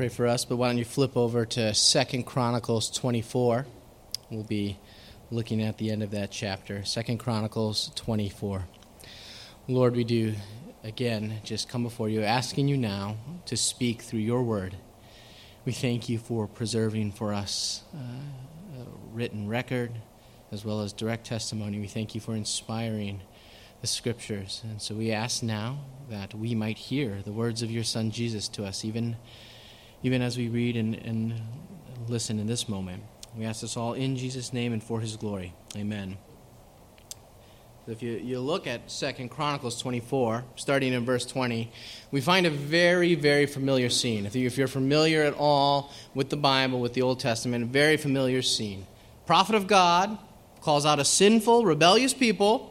pray for us, but why don't you flip over to Second Chronicles 24? We'll be looking at the end of that chapter. Second Chronicles 24. Lord, we do again just come before you, asking you now to speak through your word. We thank you for preserving for us uh, a written record as well as direct testimony. We thank you for inspiring the scriptures. And so we ask now that we might hear the words of your Son Jesus to us, even, even as we read and, and listen in this moment. We ask this all in Jesus' name and for his glory. Amen. So If you, you look at Second Chronicles 24, starting in verse 20, we find a very, very familiar scene. If, you, if you're familiar at all with the Bible, with the Old Testament, a very familiar scene. Prophet of God calls out a sinful, rebellious people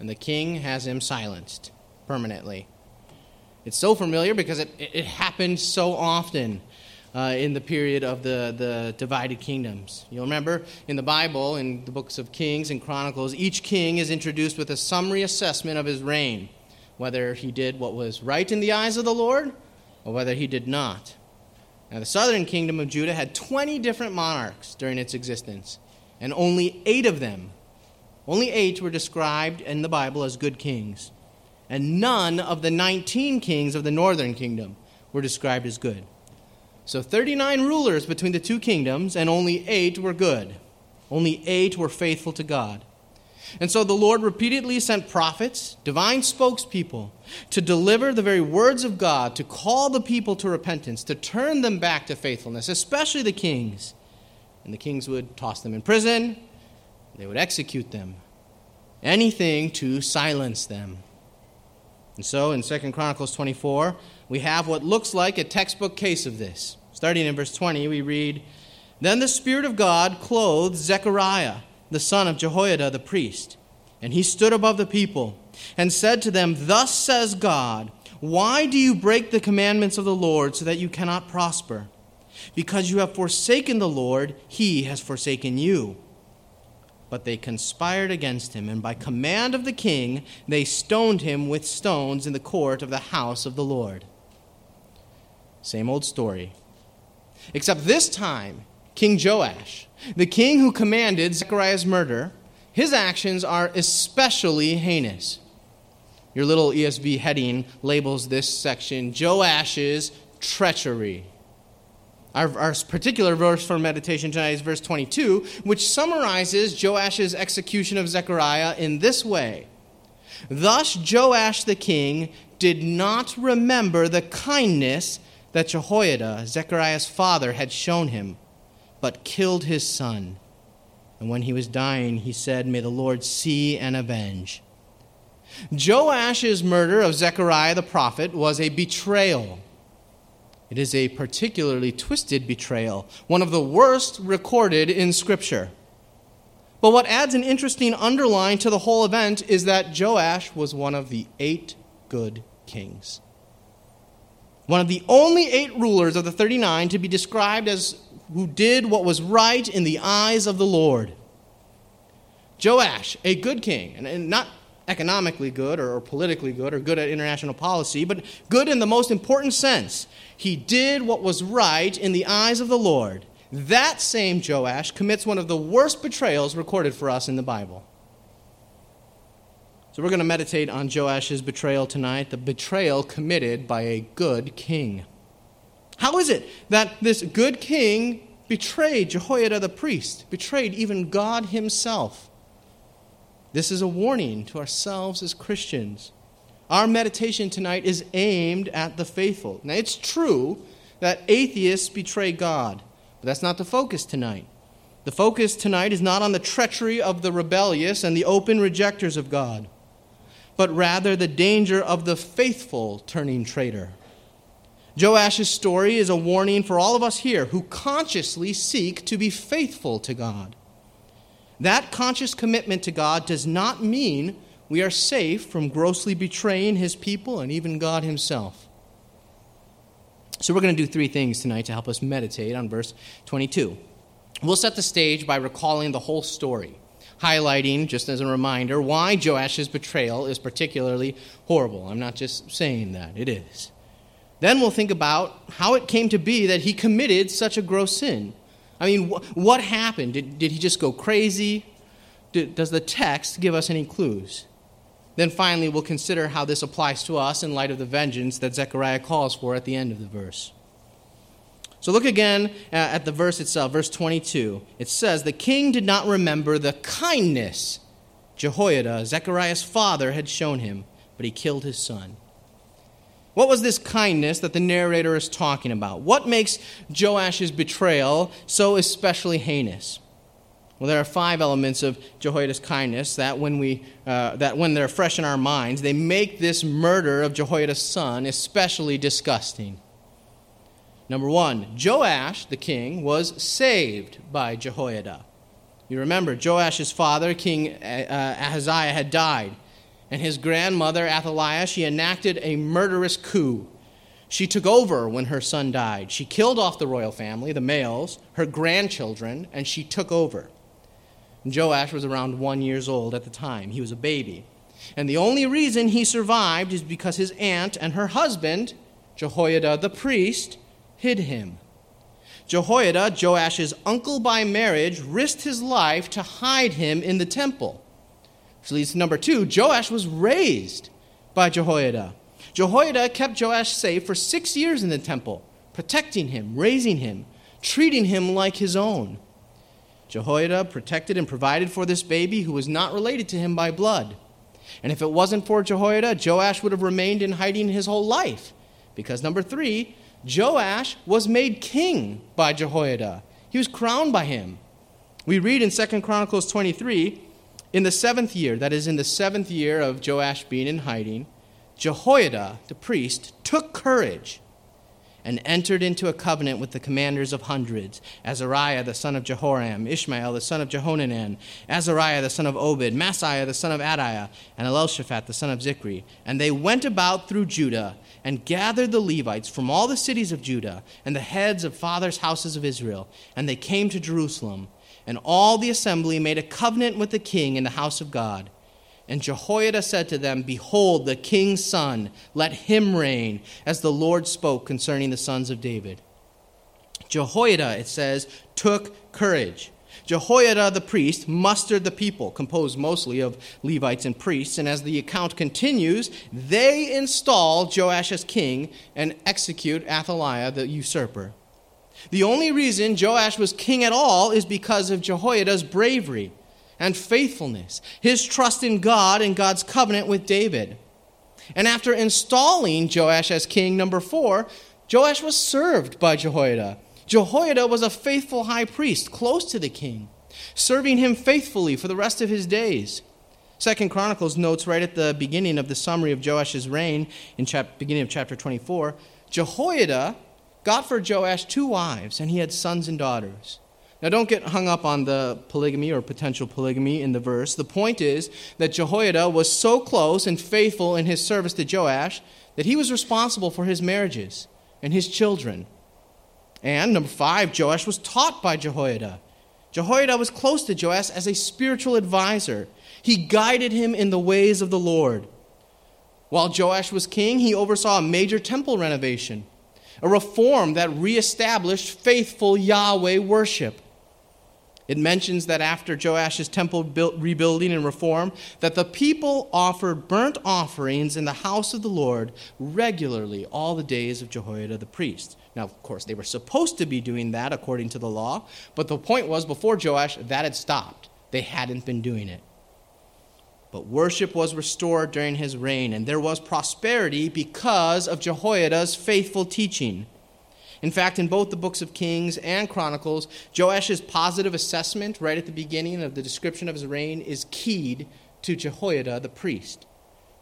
and the king has him silenced permanently. It's so familiar because it, it happened so often uh, in the period of the, the divided kingdoms. You'll remember in the Bible, in the books of Kings and Chronicles, each king is introduced with a summary assessment of his reign, whether he did what was right in the eyes of the Lord or whether he did not. Now, the southern kingdom of Judah had 20 different monarchs during its existence, and only eight of them only eight were described in the Bible as good kings, and none of the 19 kings of the northern kingdom were described as good. So 39 rulers between the two kingdoms, and only eight were good. Only eight were faithful to God. And so the Lord repeatedly sent prophets, divine spokespeople, to deliver the very words of God, to call the people to repentance, to turn them back to faithfulness, especially the kings. And the kings would toss them in prison, they would execute them. Anything to silence them. And so in 2 Chronicles 24, we have what looks like a textbook case of this. Starting in verse 20, we read Then the Spirit of God clothed Zechariah, the son of Jehoiada the priest, and he stood above the people and said to them, Thus says God, Why do you break the commandments of the Lord so that you cannot prosper? Because you have forsaken the Lord, he has forsaken you but they conspired against him, and by command of the king, they stoned him with stones in the court of the house of the Lord. Same old story. Except this time, King Joash, the king who commanded Zechariah's murder, his actions are especially heinous. Your little ESV heading labels this section Joash's treachery. Our, our, particular verse for meditation tonight is verse 22, which summarizes Joash's execution of Zechariah in this way Thus Joash the king did not remember the kindness that Jehoiada, Zechariah's father, had shown him, but killed his son. And when he was dying, he said, May the Lord see and avenge. Joash's murder of Zechariah the prophet was a betrayal it is a particularly twisted betrayal, one of the worst recorded in Scripture. But what adds an interesting underline to the whole event is that Joash was one of the eight good kings. One of the only eight rulers of the 39 to be described as who did what was right in the eyes of the Lord. Joash, a good king, and not economically good or, or, politically good or good at international policy, but good in the most important sense. He did what was right in the eyes of the Lord. That same Joash commits one of the worst betrayals recorded for us in the Bible. So we're going to meditate on Joash's betrayal tonight, the betrayal committed by a good king. How is it that this good king betrayed Jehoiada the priest, betrayed even God himself? This is a warning to ourselves as Christians. Our meditation tonight is aimed at the faithful. Now, it's true that atheists betray God, but that's not the focus tonight. The focus tonight is not on the treachery of the rebellious and the open rejectors of God, but rather the danger of the faithful turning traitor. Joash's story is a warning for all of us here who consciously seek to be faithful to God. That conscious commitment to God does not mean we are safe from grossly betraying his people and even God himself. So, we're going to do three things tonight to help us meditate on verse 22. We'll set the stage by recalling the whole story, highlighting, just as a reminder, why Joash's betrayal is particularly horrible. I'm not just saying that, it is. Then we'll think about how it came to be that he committed such a gross sin. I mean, wh- what happened? Did, did he just go crazy? Did, does the text give us any clues? Then finally, we'll consider how this applies to us in light of the vengeance that Zechariah calls for at the end of the verse. So look again uh, at the verse itself, verse 22. It says, The king did not remember the kindness Jehoiada, Zechariah's father, had shown him, but he killed his son. What was this kindness that the narrator is talking about? What makes Joash's betrayal so especially heinous? Well, there are five elements of Jehoiada's kindness that when, we, uh, that when they're fresh in our minds, they make this murder of Jehoiada's son especially disgusting. Number one, Joash, the king, was saved by Jehoiada. You remember, Joash's father, King uh, Ahaziah, had died and his grandmother, Athaliah, she enacted a murderous coup. She took over when her son died. She killed off the royal family, the males, her grandchildren, and she took over. Joash was around one years old at the time. He was a baby. And the only reason he survived is because his aunt and her husband, Jehoiada the priest, hid him. Jehoiada, Joash's uncle by marriage, risked his life to hide him in the temple. Which leads to number two Joash was raised by Jehoiada. Jehoiada kept Joash safe for six years in the temple, protecting him, raising him, treating him like his own. Jehoiada protected and provided for this baby who was not related to him by blood. And if it wasn't for Jehoiada, Joash would have remained in hiding his whole life. Because number three, Joash was made king by Jehoiada. He was crowned by him. We read in 2 Chronicles 23 in the seventh year, that is, in the seventh year of Joash being in hiding, Jehoiada, the priest, took courage and entered into a covenant with the commanders of hundreds Azariah the son of Jehoram, Ishmael the son of Jehohanan, Azariah the son of Obed, Maaseiah the son of Adaiah, and Elishaphat the son of Zichri. And they went about through Judah and gathered the Levites from all the cities of Judah and the heads of fathers' houses of Israel, and they came to Jerusalem and all the assembly made a covenant with the king in the house of God. And Jehoiada said to them, Behold, the king's son, let him reign, as the Lord spoke concerning the sons of David. Jehoiada, it says, took courage. Jehoiada the priest mustered the people, composed mostly of Levites and priests, and as the account continues, they install Joash as king and execute Athaliah the usurper. The only reason Joash was king at all is because of Jehoiada's bravery and faithfulness, his trust in God and God's covenant with David. And after installing Joash as king, number four, Joash was served by Jehoiada. Jehoiada was a faithful high priest, close to the king, serving him faithfully for the rest of his days. Second Chronicles notes right at the beginning of the summary of Joash's reign, in chap- beginning of chapter 24, Jehoiada got for Joash two wives, and he had sons and daughters. Now, don't get hung up on the polygamy or potential polygamy in the verse. The point is that Jehoiada was so close and faithful in his service to Joash that he was responsible for his marriages and his children. And number five, Joash was taught by Jehoiada. Jehoiada was close to Joash as a spiritual advisor. He guided him in the ways of the Lord. While Joash was king, he oversaw a major temple renovation a reform that reestablished faithful Yahweh worship. It mentions that after Joash's temple built, rebuilding and reform, that the people offered burnt offerings in the house of the Lord regularly all the days of Jehoiada the priest. Now, of course, they were supposed to be doing that according to the law, but the point was before Joash, that had stopped. They hadn't been doing it. But worship was restored during his reign, and there was prosperity because of Jehoiada's faithful teaching. In fact, in both the books of Kings and Chronicles, Joash's positive assessment right at the beginning of the description of his reign is keyed to Jehoiada the priest.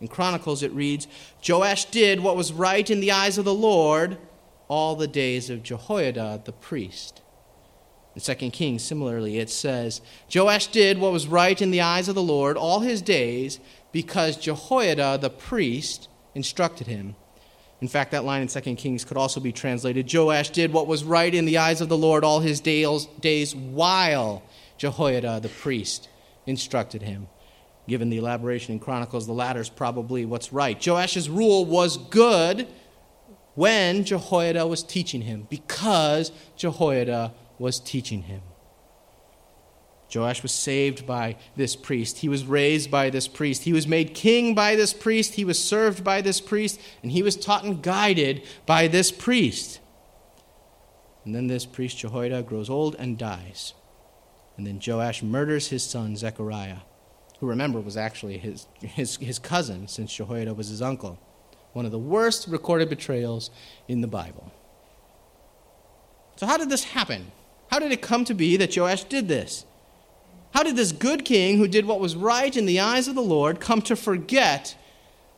In Chronicles, it reads Joash did what was right in the eyes of the Lord all the days of Jehoiada the priest. In 2 Kings, similarly, it says, Joash did what was right in the eyes of the Lord all his days because Jehoiada the priest instructed him. In fact, that line in 2 Kings could also be translated Joash did what was right in the eyes of the Lord all his days while Jehoiada the priest instructed him. Given the elaboration in Chronicles, the latter is probably what's right. Joash's rule was good when Jehoiada was teaching him, because Jehoiada was teaching him. Joash was saved by this priest. He was raised by this priest. He was made king by this priest. He was served by this priest. And he was taught and guided by this priest. And then this priest, Jehoiada, grows old and dies. And then Joash murders his son, Zechariah, who, remember, was actually his, his, his cousin, since Jehoiada was his uncle. One of the worst recorded betrayals in the Bible. So, how did this happen? How did it come to be that Joash did this? How did this good king, who did what was right in the eyes of the Lord, come to forget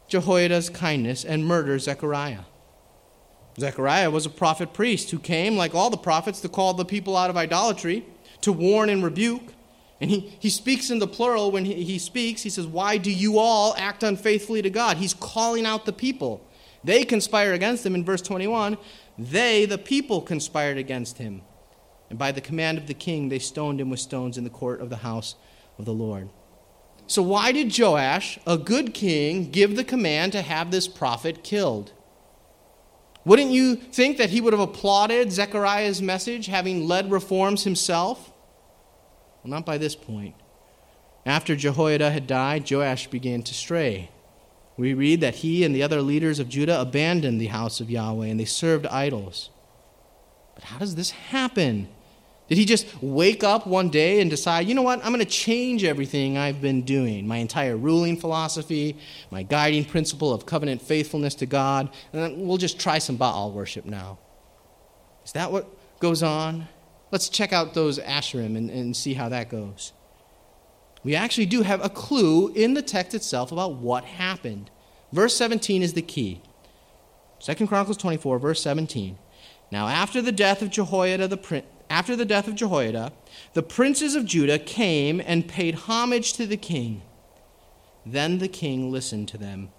Jehoiada's kindness and murder Zechariah? Zechariah was a prophet priest who came, like all the prophets, to call the people out of idolatry, to warn and rebuke. And he, he speaks in the plural when he, he speaks. He says, Why do you all act unfaithfully to God? He's calling out the people. They conspire against him in verse 21. They, the people, conspired against him. And by the command of the king, they stoned him with stones in the court of the house of the Lord. So, why did Joash, a good king, give the command to have this prophet killed? Wouldn't you think that he would have applauded Zechariah's message, having led reforms himself? Well, not by this point. After Jehoiada had died, Joash began to stray. We read that he and the other leaders of Judah abandoned the house of Yahweh and they served idols. But how does this happen? Did he just wake up one day and decide, you know what, I'm going to change everything I've been doing, my entire ruling philosophy, my guiding principle of covenant faithfulness to God, and we'll just try some Baal worship now? Is that what goes on? Let's check out those Asherim and, and see how that goes. We actually do have a clue in the text itself about what happened. Verse 17 is the key. 2 Chronicles 24, verse 17. Now, after the death of Jehoiada the prince, after the death of Jehoiada, the princes of Judah came and paid homage to the king. Then the king listened to them.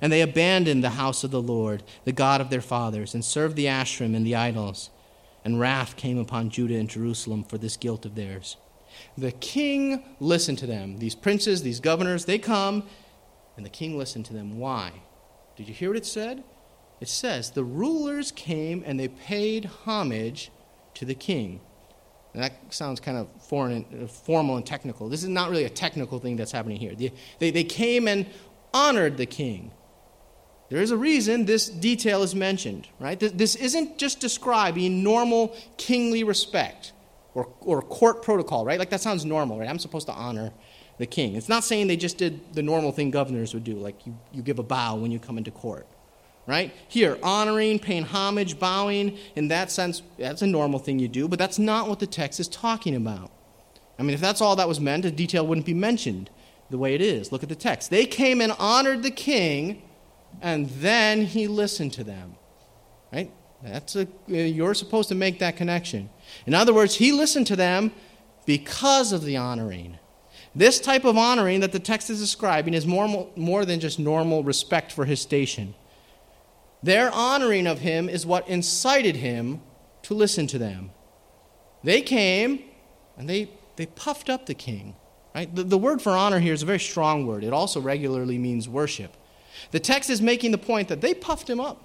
And they abandoned the house of the Lord, the God of their fathers, and served the Asherim and the idols. And wrath came upon Judah and Jerusalem for this guilt of theirs. The king listened to them. These princes, these governors, they come, and the king listened to them. Why? Did you hear what it said? It says, The rulers came and they paid homage to the king. And that sounds kind of foreign, uh, formal and technical. This is not really a technical thing that's happening here. They, they, they came and honored the king. There is a reason this detail is mentioned, right? This, this isn't just describing normal kingly respect or, or court protocol, right? Like that sounds normal, right? I'm supposed to honor the king. It's not saying they just did the normal thing governors would do, like you, you give a bow when you come into court right? Here, honoring, paying homage, bowing, in that sense, that's a normal thing you do, but that's not what the text is talking about. I mean, if that's all that was meant, the detail wouldn't be mentioned the way it is. Look at the text. They came and honored the king, and then he listened to them. Right? That's a, you're supposed to make that connection. In other words, he listened to them because of the honoring. This type of honoring that the text is describing is more, more than just normal respect for his station. Their honoring of him is what incited him to listen to them. They came and they, they puffed up the king. Right? The, the word for honor here is a very strong word. It also regularly means worship. The text is making the point that they puffed him up.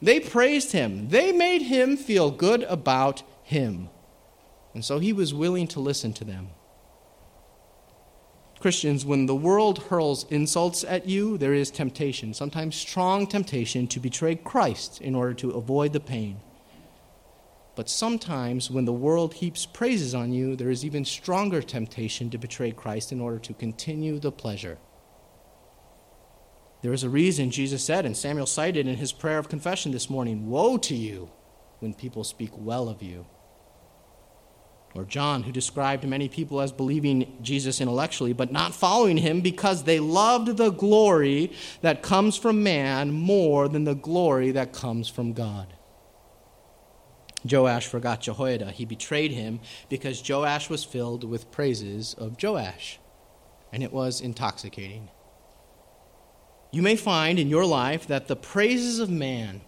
They praised him. They made him feel good about him. And so he was willing to listen to them. Christians, when the world hurls insults at you, there is temptation, sometimes strong temptation, to betray Christ in order to avoid the pain. But sometimes when the world heaps praises on you, there is even stronger temptation to betray Christ in order to continue the pleasure. There is a reason Jesus said, and Samuel cited in his prayer of confession this morning Woe to you when people speak well of you. Or John, who described many people as believing Jesus intellectually, but not following him because they loved the glory that comes from man more than the glory that comes from God. Joash forgot Jehoiada. He betrayed him because Joash was filled with praises of Joash, and it was intoxicating. You may find in your life that the praises of man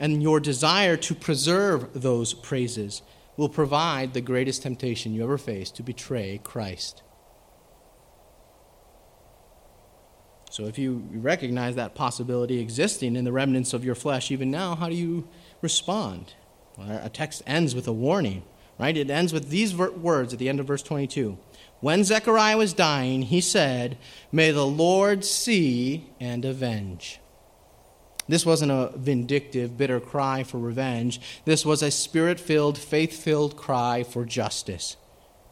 and your desire to preserve those praises will provide the greatest temptation you ever face to betray Christ. So if you recognize that possibility existing in the remnants of your flesh even now, how do you respond? Well, text ends with a warning, right? It ends with these words at the end of verse 22. When Zechariah was dying, he said, May the Lord see and avenge. This wasn't a vindictive, bitter cry for revenge. This was a spirit filled, faith filled cry for justice.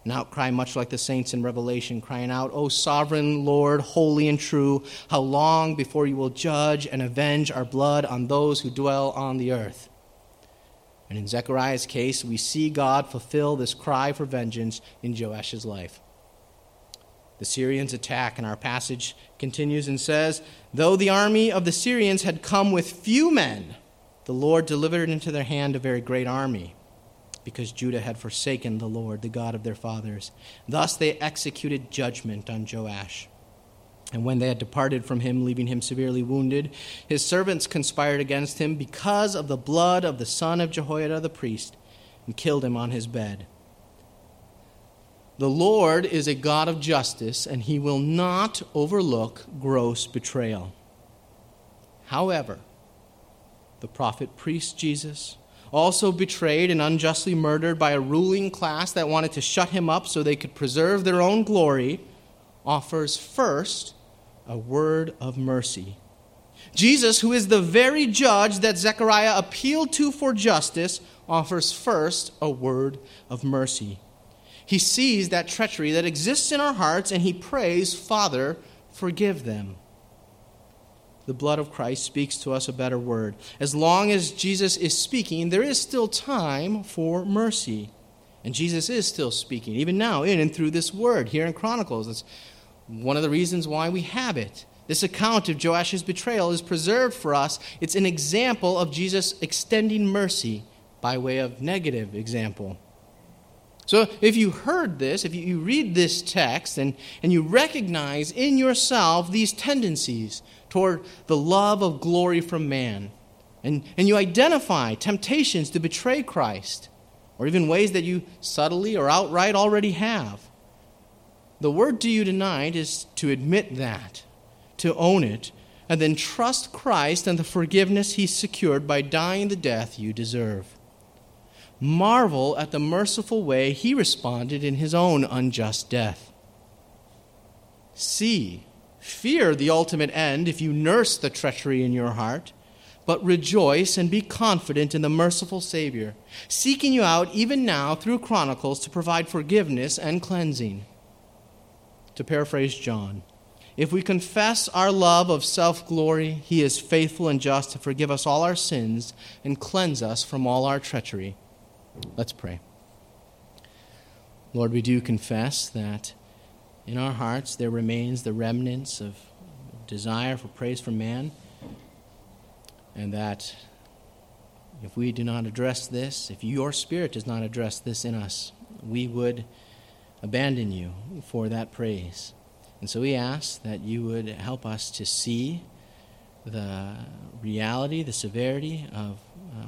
An outcry much like the saints in Revelation, crying out, O sovereign Lord, holy and true, how long before you will judge and avenge our blood on those who dwell on the earth? And in Zechariah's case, we see God fulfill this cry for vengeance in Joash's life. The Syrians attack, and our passage continues and says, Though the army of the Syrians had come with few men, the Lord delivered into their hand a very great army because Judah had forsaken the Lord, the God of their fathers. Thus they executed judgment on Joash. And when they had departed from him, leaving him severely wounded, his servants conspired against him because of the blood of the son of Jehoiada the priest, and killed him on his bed. The Lord is a God of justice, and he will not overlook gross betrayal. However, the prophet priest Jesus, also betrayed and unjustly murdered by a ruling class that wanted to shut him up so they could preserve their own glory, offers first a word of mercy. Jesus, who is the very judge that Zechariah appealed to for justice, offers first a word of mercy. He sees that treachery that exists in our hearts and he prays, Father, forgive them the blood of Christ speaks to us a better word. As long as Jesus is speaking, there is still time for mercy. And Jesus is still speaking, even now, in and through this word here in Chronicles. That's one of the reasons why we have it. This account of Joash's betrayal is preserved for us. It's an example of Jesus extending mercy by way of negative example. So if you heard this, if you read this text and, and you recognize in yourself these tendencies toward the love of glory from man. And, and you identify temptations to betray Christ, or even ways that you subtly or outright already have. The word to you tonight is to admit that, to own it, and then trust Christ and the forgiveness he secured by dying the death you deserve. Marvel at the merciful way he responded in his own unjust death. See Fear the ultimate end if you nurse the treachery in your heart, but rejoice and be confident in the merciful Savior, seeking you out even now through Chronicles to provide forgiveness and cleansing. To paraphrase John, if we confess our love of self glory, he is faithful and just to forgive us all our sins and cleanse us from all our treachery. Let's pray. Lord, we do confess that in our hearts there remains the remnants of desire for praise from man, and that if we do not address this, if your spirit does not address this in us, we would abandon you for that praise. And so we ask that you would help us to see the reality, the severity of uh,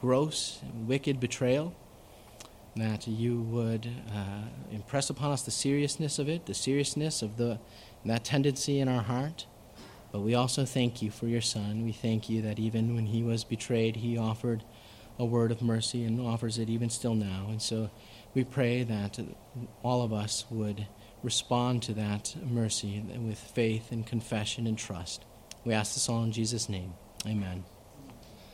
gross, and wicked betrayal that you would uh, impress upon us the seriousness of it, the seriousness of the, that tendency in our heart. But we also thank you for your Son. We thank you that even when he was betrayed, he offered a word of mercy and offers it even still now. And so we pray that all of us would respond to that mercy with faith and confession and trust. We ask this all in Jesus' name. Amen.